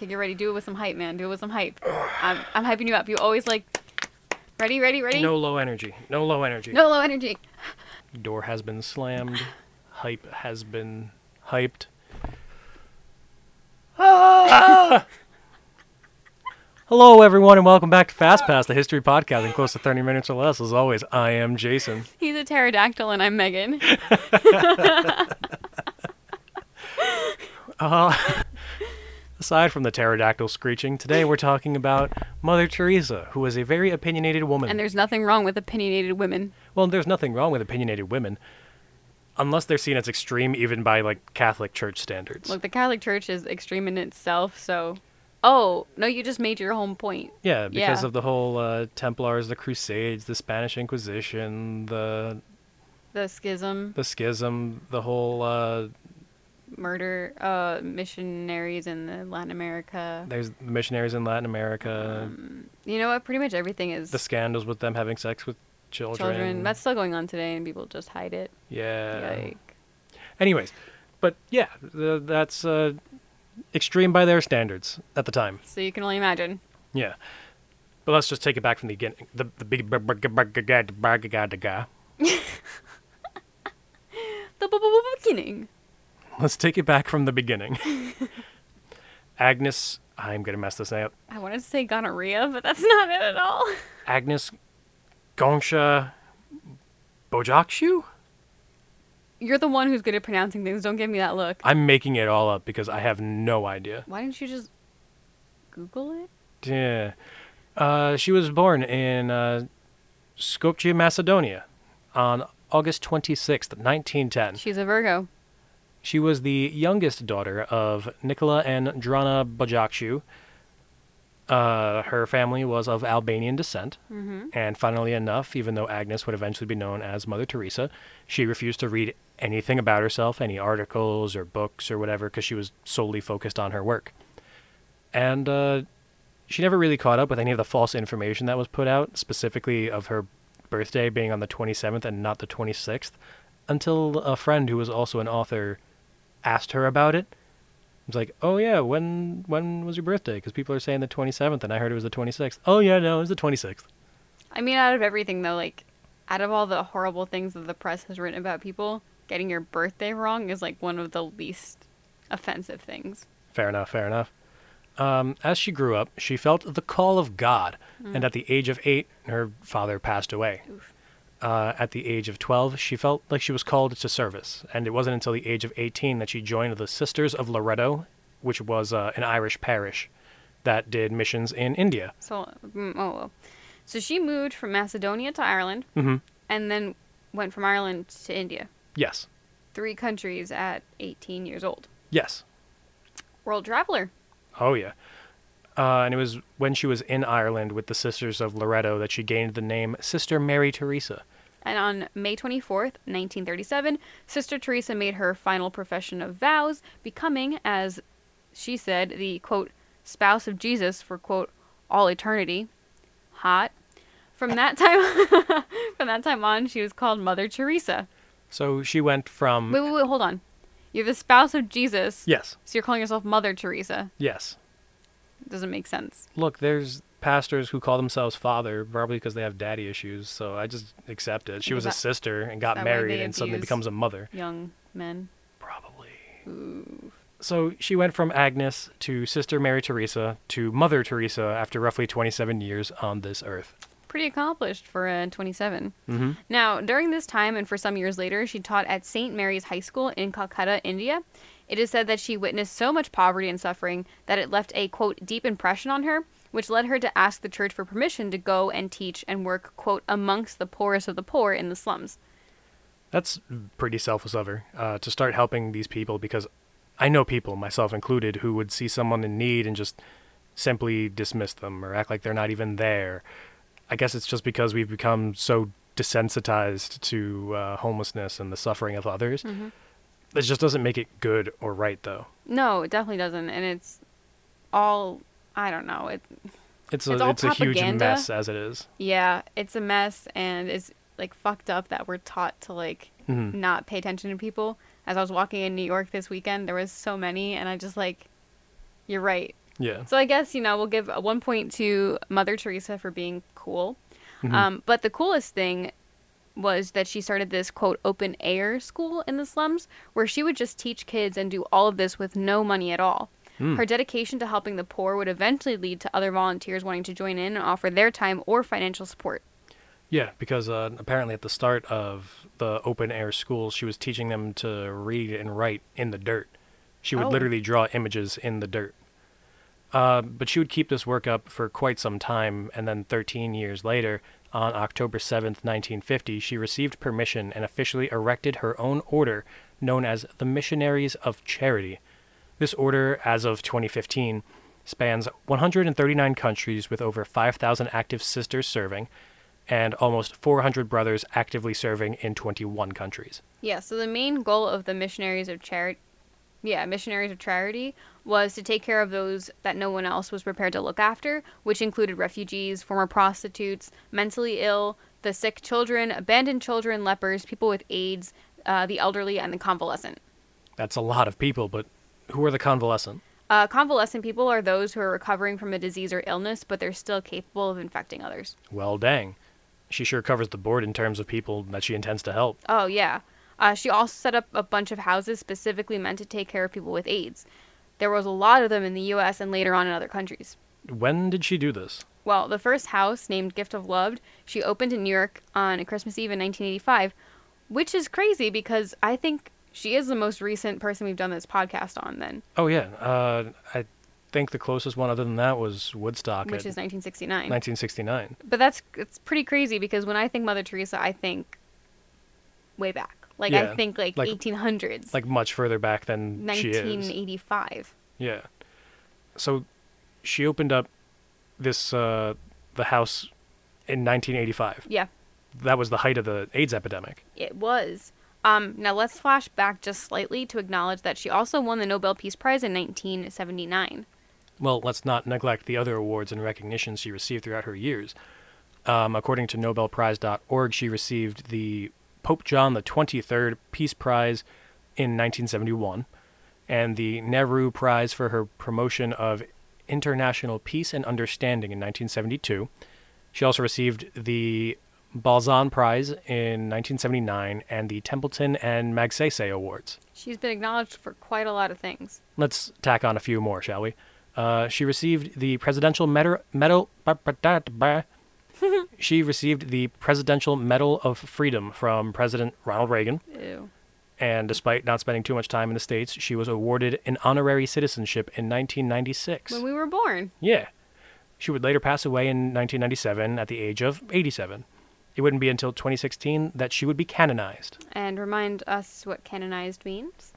Okay, get ready. Do it with some hype, man. Do it with some hype. I'm, I'm hyping you up. You always like. Ready, ready, ready. No low energy. No low energy. No low energy. Door has been slammed. Hype has been hyped. Ah! Hello, everyone, and welcome back to Fast Pass, the history podcast in close to 30 minutes or less. As always, I am Jason. He's a pterodactyl, and I'm Megan. Uh, aside from the pterodactyl screeching, today we're talking about Mother Teresa, who was a very opinionated woman. and there's nothing wrong with opinionated women. well, there's nothing wrong with opinionated women, unless they're seen as extreme even by like Catholic Church standards. Look, the Catholic Church is extreme in itself, so. Oh no, you just made your home point. yeah, because yeah. of the whole uh, Templars, the Crusades, the Spanish Inquisition, the The schism, the schism, the whole uh, murder, uh, missionaries in the Latin America. there's missionaries in Latin America, Um, you know what? Pretty much everything is the scandals with them having sex with children. children. That's still going on today, and people just hide it. yeah. Yike. Anyways, but yeah, th- that's uh, extreme by their standards at the time. So you can only imagine. Yeah. But let's just take it back from the beginning. The the big. The beginning. Let's take it back from the beginning. Agnes, I'm gonna mess this up. I wanted to say gonorrhea, but that's not it at all. Agnes Gongsha Bojakshu? You're the one who's good at pronouncing things. Don't give me that look. I'm making it all up because I have no idea. Why didn't you just Google it? Yeah. Uh, she was born in uh, Skopje, Macedonia on August 26th, 1910. She's a Virgo. She was the youngest daughter of Nicola and Drana Bojakshu. Uh, her family was of Albanian descent, Mm-hmm. and funnily enough, even though Agnes would eventually be known as Mother Teresa, she refused to read anything about herself, any articles or books or whatever, because she was solely focused on her work. And uh, she never really caught up with any of the false information that was put out, specifically of her birthday being on the 27th and not the 26th, until a friend who was also an author asked her about it. It was like, "Oh yeah, when when was your birthday? Because people are saying the 27th, and I heard it was the 26th." Oh yeah, no, it was the 26th. I mean, out of everything though, like, out of all the horrible things that the press has written about people, getting your birthday wrong is like one of the least offensive things. Fair enough, fair enough. Um, as she grew up, she felt the call of God, and at the age of eight, her father passed away. Oof. Uh, at the age of 12, she felt like she was called to service, and it wasn't until the age of 18 that she joined the Sisters of Loreto, which was uh, an Irish parish that did missions in India. So, mm, oh, well. so she moved from Macedonia to Ireland, hmm and then went from Ireland to India. Yes, Three countries at 18 years old. yes. World traveler. Oh yeah. Uh, and it was when she was in Ireland with the Sisters of Loreto that she gained the name Sister Mary Teresa. And on May 24th, 1937, Sister Teresa made her final profession of vows, becoming, as she said, the quote, spouse of Jesus for quote, all eternity. Hot. From that time from that time on, she was called Mother Teresa. So she went from Wait, wait, wait, hold on. You're the spouse of Jesus, yes, so you're calling yourself Mother Teresa. yes. Doesn't make sense. Look, there's pastors who call themselves father probably because they have daddy issues. So I just accept it. She was a sister and got married and suddenly becomes a mother. Young men. Probably. Ooh. So she went from Agnes to Sister Mary Teresa to Mother Teresa after roughly 27 years on this earth. Pretty accomplished for a 27. Mm-hmm. Now, during this time and for some years later, she taught at St. Mary's High School in Calcutta, India. It is said that she witnessed so much poverty and suffering that it left a, quote, deep impression on her, which led her to ask the church for permission to go and teach and work, quote, amongst the poorest of the poor in the slums. That's pretty selfless of her uh, to start helping these people because I know people, myself included, who would see someone in need and just simply dismiss them or act like they're not even there. I guess it's just because we've become so desensitized to uh, homelessness and the suffering of others. It just doesn't make it good or right, though. No, it definitely doesn't. And it's all, I don't know. It, It's a It's all it's a huge propaganda. mess as it is. yeah, it's a mess and it's like fucked up that we're taught to like Mhm. not pay attention to people. As I was walking in New York this weekend, there was so many, and I just like, you're right. Yeah. So I guess, you know, we'll give a one point to Mother Teresa for being cool. Mhm. Um, but the coolest thing was that she started this quote open air school in the slums where she would just teach kids and do all of this with no money at all. Hmm. Her dedication to helping the poor would eventually lead to other volunteers wanting to join in and offer their time or financial support. Yeah, because uh, apparently at the start of the open air schools, she was teaching them to read and write in the dirt. She would Oh. literally draw images in the dirt. Uh, but she would keep this work up for quite some time, and then 13 years later, on October 7th, 1950, she received permission and officially erected her own order known as the Missionaries of Charity. This order, as of 2015, spans 139 countries with over 5,000 active sisters serving and almost 400 brothers actively serving in 21 countries. Yeah, so the main goal of the missionaries of charity yeah, missionaries of charity was to take care of those that no one else was prepared to look after, which included refugees, former prostitutes, mentally ill, the sick children, abandoned children, lepers, people with AIDS, uh, the elderly, and the convalescent. That's a lot of people, but who are the convalescent? Uh, convalescent people are those who are recovering from a disease or illness, but they're still capable of infecting others. Well, dang. She sure covers the board in terms of people that she intends to help. Oh, yeah. Uh, she also set up a bunch of houses specifically meant to take care of people with AIDS. There was a lot of them in the US and later on in other countries. When did she do this? Well, the first house, named Gift of Love, she opened in New York on Christmas Eve in 1985, which is crazy because I think she is the most recent person we've done this podcast on then, Oh, yeah. Uh, I think the closest one other than that was Woodstock which is 1969. 1969. But that's it's pretty crazy because when I think Mother Teresa, I think way back. Like Yeah, I think like, like- 1800s, Like much further back than she is. 1985. Yeah. So she opened up this uh, the house in 1985. Yeah, That was the height of the AIDS epidemic. it was. Um, now let's flash back just slightly to acknowledge that she also won the Nobel Peace Prize in 1979. Well, let's not neglect the other awards and recognitions she received throughout her years. Um, according to NobelPrize.org, she received the Pope John the 23rd Peace Prize in 1971 and the Nehru Prize for her promotion of international peace and understanding in 1972. She also received the Balzan Prize in 1979 and the Templeton and Magsaysay Awards. She's been acknowledged for quite a lot of things. Let's tack on a few more, shall we? Uh, she received the Presidential Medal. medal ba- ba- da- da- ba. she received the Presidential Medal of Freedom from President Ronald Reagan, Ew. and despite not spending too much time in the States, she was awarded an honorary citizenship in 1996. When we were born. Yeah. She would later pass away in 1997 at the age of 87. It wouldn't be until 2016 that she would be canonized. And remind us what canonized means.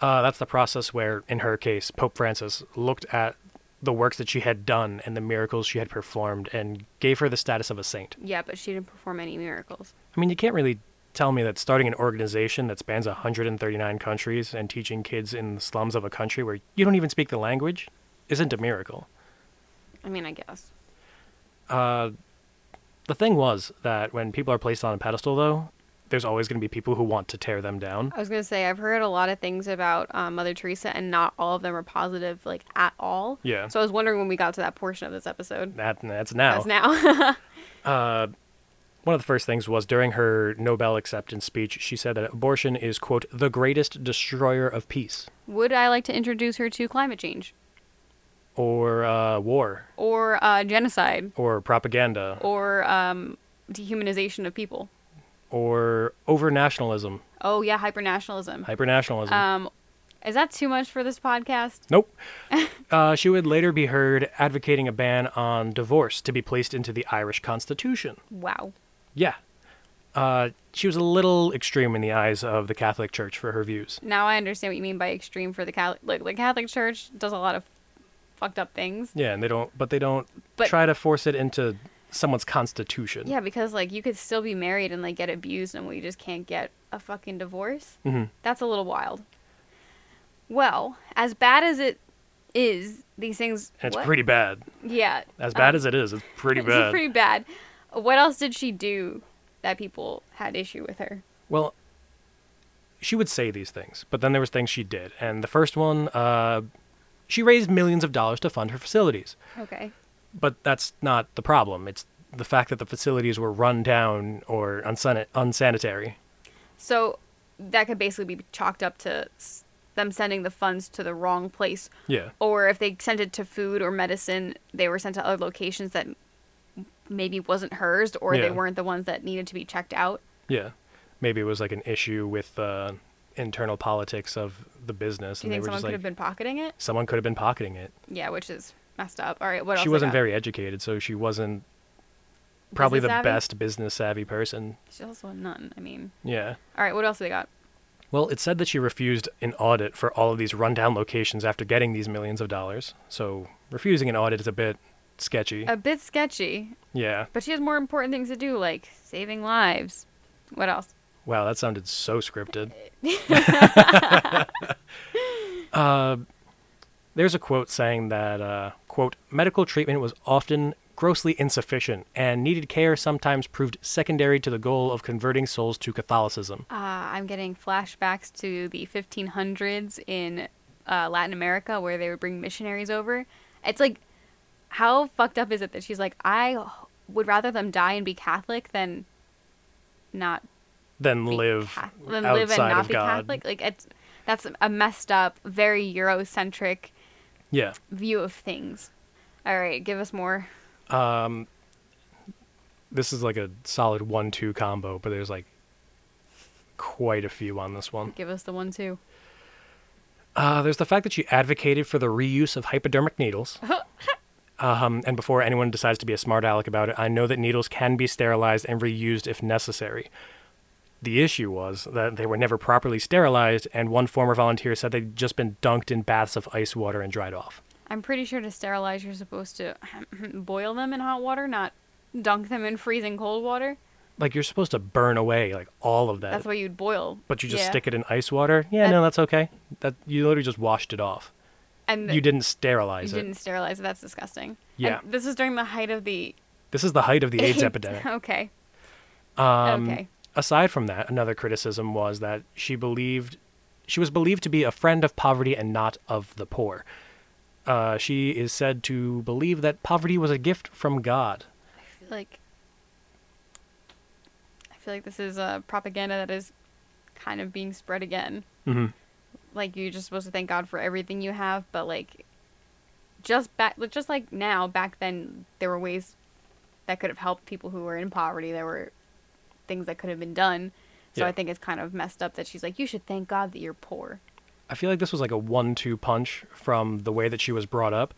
Uh, that's the process where, in her case, Pope Francis looked at the works that she had done and the miracles she had performed and gave her the status of a saint. Yeah, but she didn't perform any miracles. I mean, you can't really tell me that starting an organization that spans 139 countries and teaching kids in the slums of a country where you don't even speak the language isn't a miracle. I mean, I guess. Uh, the thing was that when people are placed on a pedestal, though, there's always going to be people who want to tear them down. I was gonna say I've heard a lot of things about um, Mother Teresa, and not all of them are positive, like at all. Yeah. So I was wondering when we got to that portion of this episode. That, that's now. As now. Uh, one of the first things was during her Nobel acceptance speech, she said that abortion is, quote, the greatest destroyer of peace Would I like to introduce her to climate change or uh, war or uh, genocide or propaganda or um, dehumanization of people? Or over nationalism, Oh yeah, hypernationalism. hypernationalism. Um, is that too much for this podcast? nope. uh, she would later be heard advocating a ban on divorce to be placed into the Irish Constitution. Wow. Yeah. Uh, she was a little extreme in the eyes of the Catholic Church for her views. Now I understand what you mean by extreme for the Catholic. Like the Catholic Church does a lot of fucked up things. Yeah, and they don't, but they don't But- try to force it into someone's constitution. Yeah, because like you could still be married and like get abused and we just can't get a fucking divorce. hmm That's a little wild. Well, as bad as it is, these things. And it's what? pretty bad. Yeah. As bad um, as it is, it's pretty it's bad. pretty bad. What else did she do that people had issue with her? Well, she would say these things, but then there was things she did, and the first one, uh, she raised millions of dollars to fund her facilities. Okay. But that's not the problem. It's the fact that the facilities were run down or unsan- unsanitary. So that could basically be chalked up to them sending the funds to the wrong place. Yeah. Or if they sent it to food or medicine, they were sent to other locations that maybe wasn't hers or Yeah. they weren't the ones that needed to be checked out. Yeah. Maybe it was like an issue with uh, internal politics of the business. Do you and think someone could like, have been pocketing it? someone could have been pocketing it. Yeah, which is messed up. All right, what else? she wasn't very educated, so she wasn't probably the savvy? best business savvy person. She's also a nun. I mean, Yeah. all right, what else they got? Well, it said that she refused an audit for all of these rundown locations after getting these millions of dollars. So refusing an audit is a bit sketchy. A bit sketchy, yeah. but she has more important things to do, like saving lives. What else? Wow, that sounded so scripted. uh, there's a quote saying that, uh, quote, medical treatment was often grossly insufficient and needed care sometimes proved secondary to the goal of converting souls to Catholicism. Uh, I'm getting flashbacks to the 1500s in uh, Latin America where they would bring missionaries over. It's like, how fucked up is it that she's like, I would rather them die and be Catholic than not Than live Cath- than outside live and not of be God. Catholic. Like it's that's a messed up, very Eurocentric Yeah. view of things. All right, give us more. Um, this is like a solid one-two combo, but there's like quite a few on this one. Give us the one too. Uh, there's the fact that she advocated for the reuse of hypodermic needles. um, and before anyone decides to be a smart aleck about it, I know that needles can be sterilized and reused if necessary. The issue was that they were never properly sterilized, and one former volunteer said they'd just been dunked in baths of ice water and dried off. I'm pretty sure to sterilize, you're supposed to boil them in hot water, not dunk them in freezing cold water. Like you're supposed to burn away like all of that, That's why you'd boil. but you just yeah. stick it in ice water. Yeah, That- no, that's okay. That you literally just washed it off. And You didn't sterilize you it. didn't sterilize it. That's disgusting. Yeah. And this is during the height of the This is the height of the AIDS epidemic. okay. Um, okay. Aside from that, another criticism was that she believed she was believed to be a friend of poverty and not of the poor. Uh, she is said to believe that poverty was a gift from God. I feel like I feel like this is a propaganda that is kind of being spread again. hmm Like you're just supposed to thank God for everything you have, but like just back just like now, back then there were ways that could have helped people who were in poverty. There were things that could have been done. So Yeah. I think it's kind of messed up that she's like, you should thank God that you're poor. I feel like this was like a one-two punch from the way that she was brought up,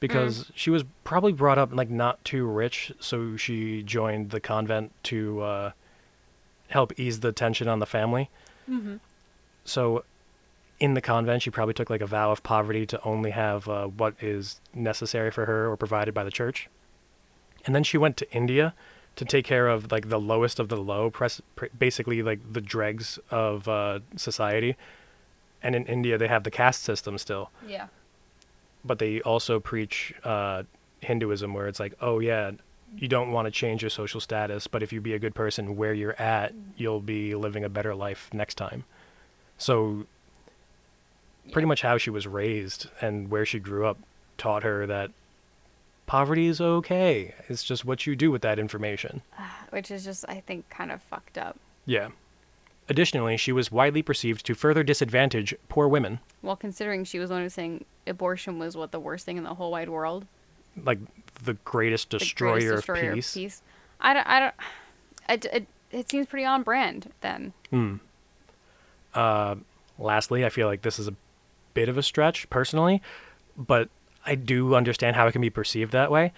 because she was probably brought up like not too rich, so she joined the convent to uh, help ease the tension on the family. Mm-hmm. So, in the convent, she probably took like a vow of poverty to only have uh, what is necessary for her or provided by the church. And then she went to India to take care of like the lowest of the low, press, pr- basically like the dregs of uh, society. And in India, they have the caste system still, Yeah. but they also preach uh, Hinduism, where it's like, oh yeah, you don't want to change your social status, but if you be a good person where you're at, you'll be living a better life next time. So, pretty much how she was raised and where she grew up taught her that poverty is okay. It's just what you do with that information. Which is just I think kind of fucked up. Yeah. Additionally, she was widely perceived to further disadvantage poor women, Well, considering she was the one who saying abortion was what the worst thing in the whole wide world. like the greatest the destroyer, greatest destroyer of peace. peace. I don't. I don't. It, it, it seems pretty on brand then. Hmm. Uh, lastly, I feel like this is a bit of a stretch personally, but I do understand how it can be perceived that way.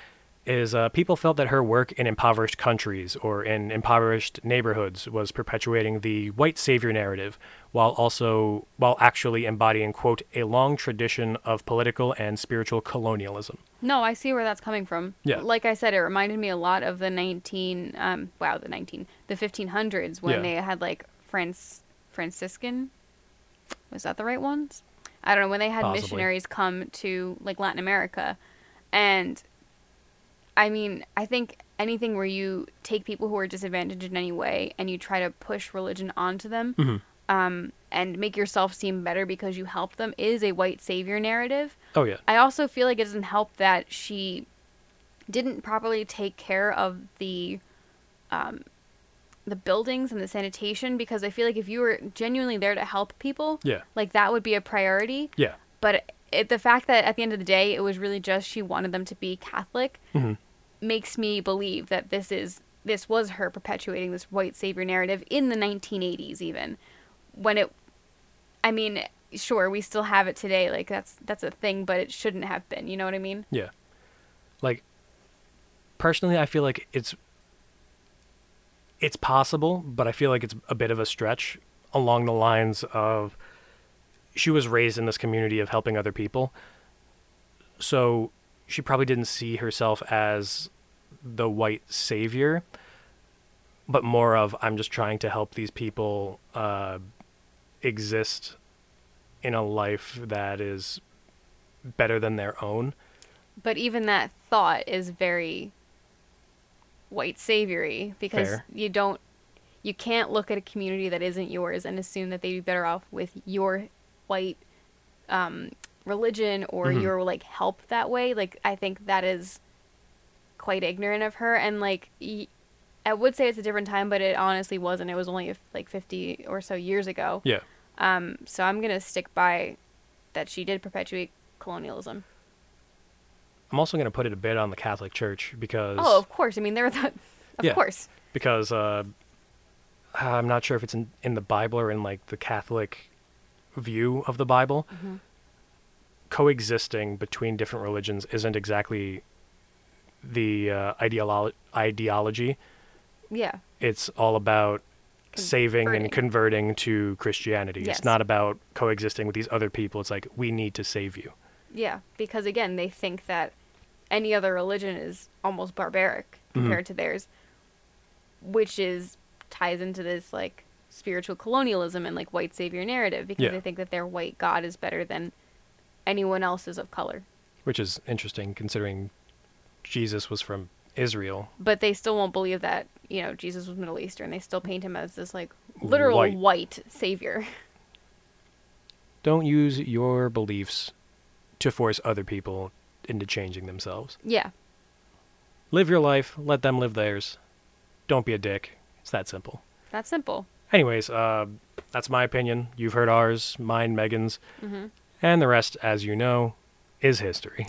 Is uh, people felt that her work in impoverished countries or in impoverished neighborhoods was perpetuating the white savior narrative, while also while actually embodying quote a long tradition of political and spiritual colonialism. No, I see where that's coming from. Yeah. Like I said, it reminded me a lot of the 19, um, wow, the 19, the 1500s when Yeah. they had like France, Franciscan, was that the right ones? I don't know, when they had Possibly. missionaries come to like Latin America. And I mean, I think anything where you take people who are disadvantaged in any way and you try to push religion onto them, Mhm. um, and make yourself seem better because you helped them is a white savior narrative. Oh yeah. I also feel like it doesn't help that she didn't properly take care of the um, the buildings and the sanitation because I feel like if you were genuinely there to help people, Yeah. like that would be a priority. Yeah. But it, the fact that at the end of the day it was really just she wanted them to be Catholic Mhm. makes me believe that this is this was her perpetuating this white savior narrative in the 1980s even when it I mean sure we still have it today like that's that's a thing but it shouldn't have been you know what I mean Yeah. Like personally I feel like it's it's possible, but I feel like it's a bit of a stretch along the lines of she was raised in this community of helping other people. So she probably didn't see herself as the white savior, but more of I'm just trying to help these people uh, exist in a life that is better than their own. but even that thought is very white saviory because Fair. you don't you can't look at a community that isn't yours and assume that they'd be better off with your white um, religion or Mhm. your like help that way like i think that is quite ignorant of her and like y- i would say it's a different time but it honestly wasn't it was only like 50 or so years ago Yeah. um, so i'm gonna stick by that she did perpetuate colonialism I'm also going to put it a bit on the Catholic Church because Oh, of course. I mean, they're the. Of Yeah. course. because uh, I'm not sure if it's in, in the Bible or in like the Catholic view of the Bible. Mm-hmm. Coexisting between different religions isn't exactly the uh, ideolo- ideology. Yeah. It's all about saving and Converting. converting to Christianity. Yes. It's not about coexisting with these other people. It's like we need to save you. Yeah. Because again, they think that any other religion is almost barbaric Mhm. compared to theirs, which is ties into this like spiritual colonialism and like white savior narrative because Yeah. they think that their white god is better than anyone else's of color. Which is interesting considering Jesus was from Israel. But they still won't believe that you know Jesus was Middle Eastern. They still paint him as this like literal White. white savior. Don't use your beliefs to force other people into changing themselves. yeah. Live your life, let them live theirs. Don't be a dick. It's that simple. That's simple. Anyways, uh, that's my opinion. You've heard ours, mine, Megan's, hmm and the rest, as you know, is history.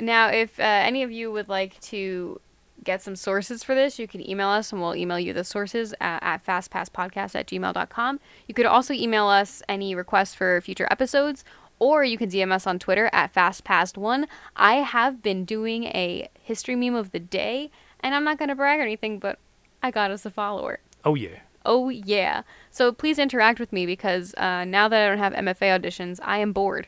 Now, if uh, any of you would like to get some sources for this, you can email us and we'll email you the sources at, at fastpasspodcast at gmail.com. You could also email us any requests for future episodes, or you can DM us on Twitter at fastpast1. I have been doing a history meme of the day, and I'm not going to brag or anything, but I got us a follower. Oh, yeah. Oh, yeah. So please interact with me because uh, now that I don't have MFA auditions, I am bored.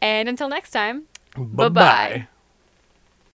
And until next time, Bye Bye-bye.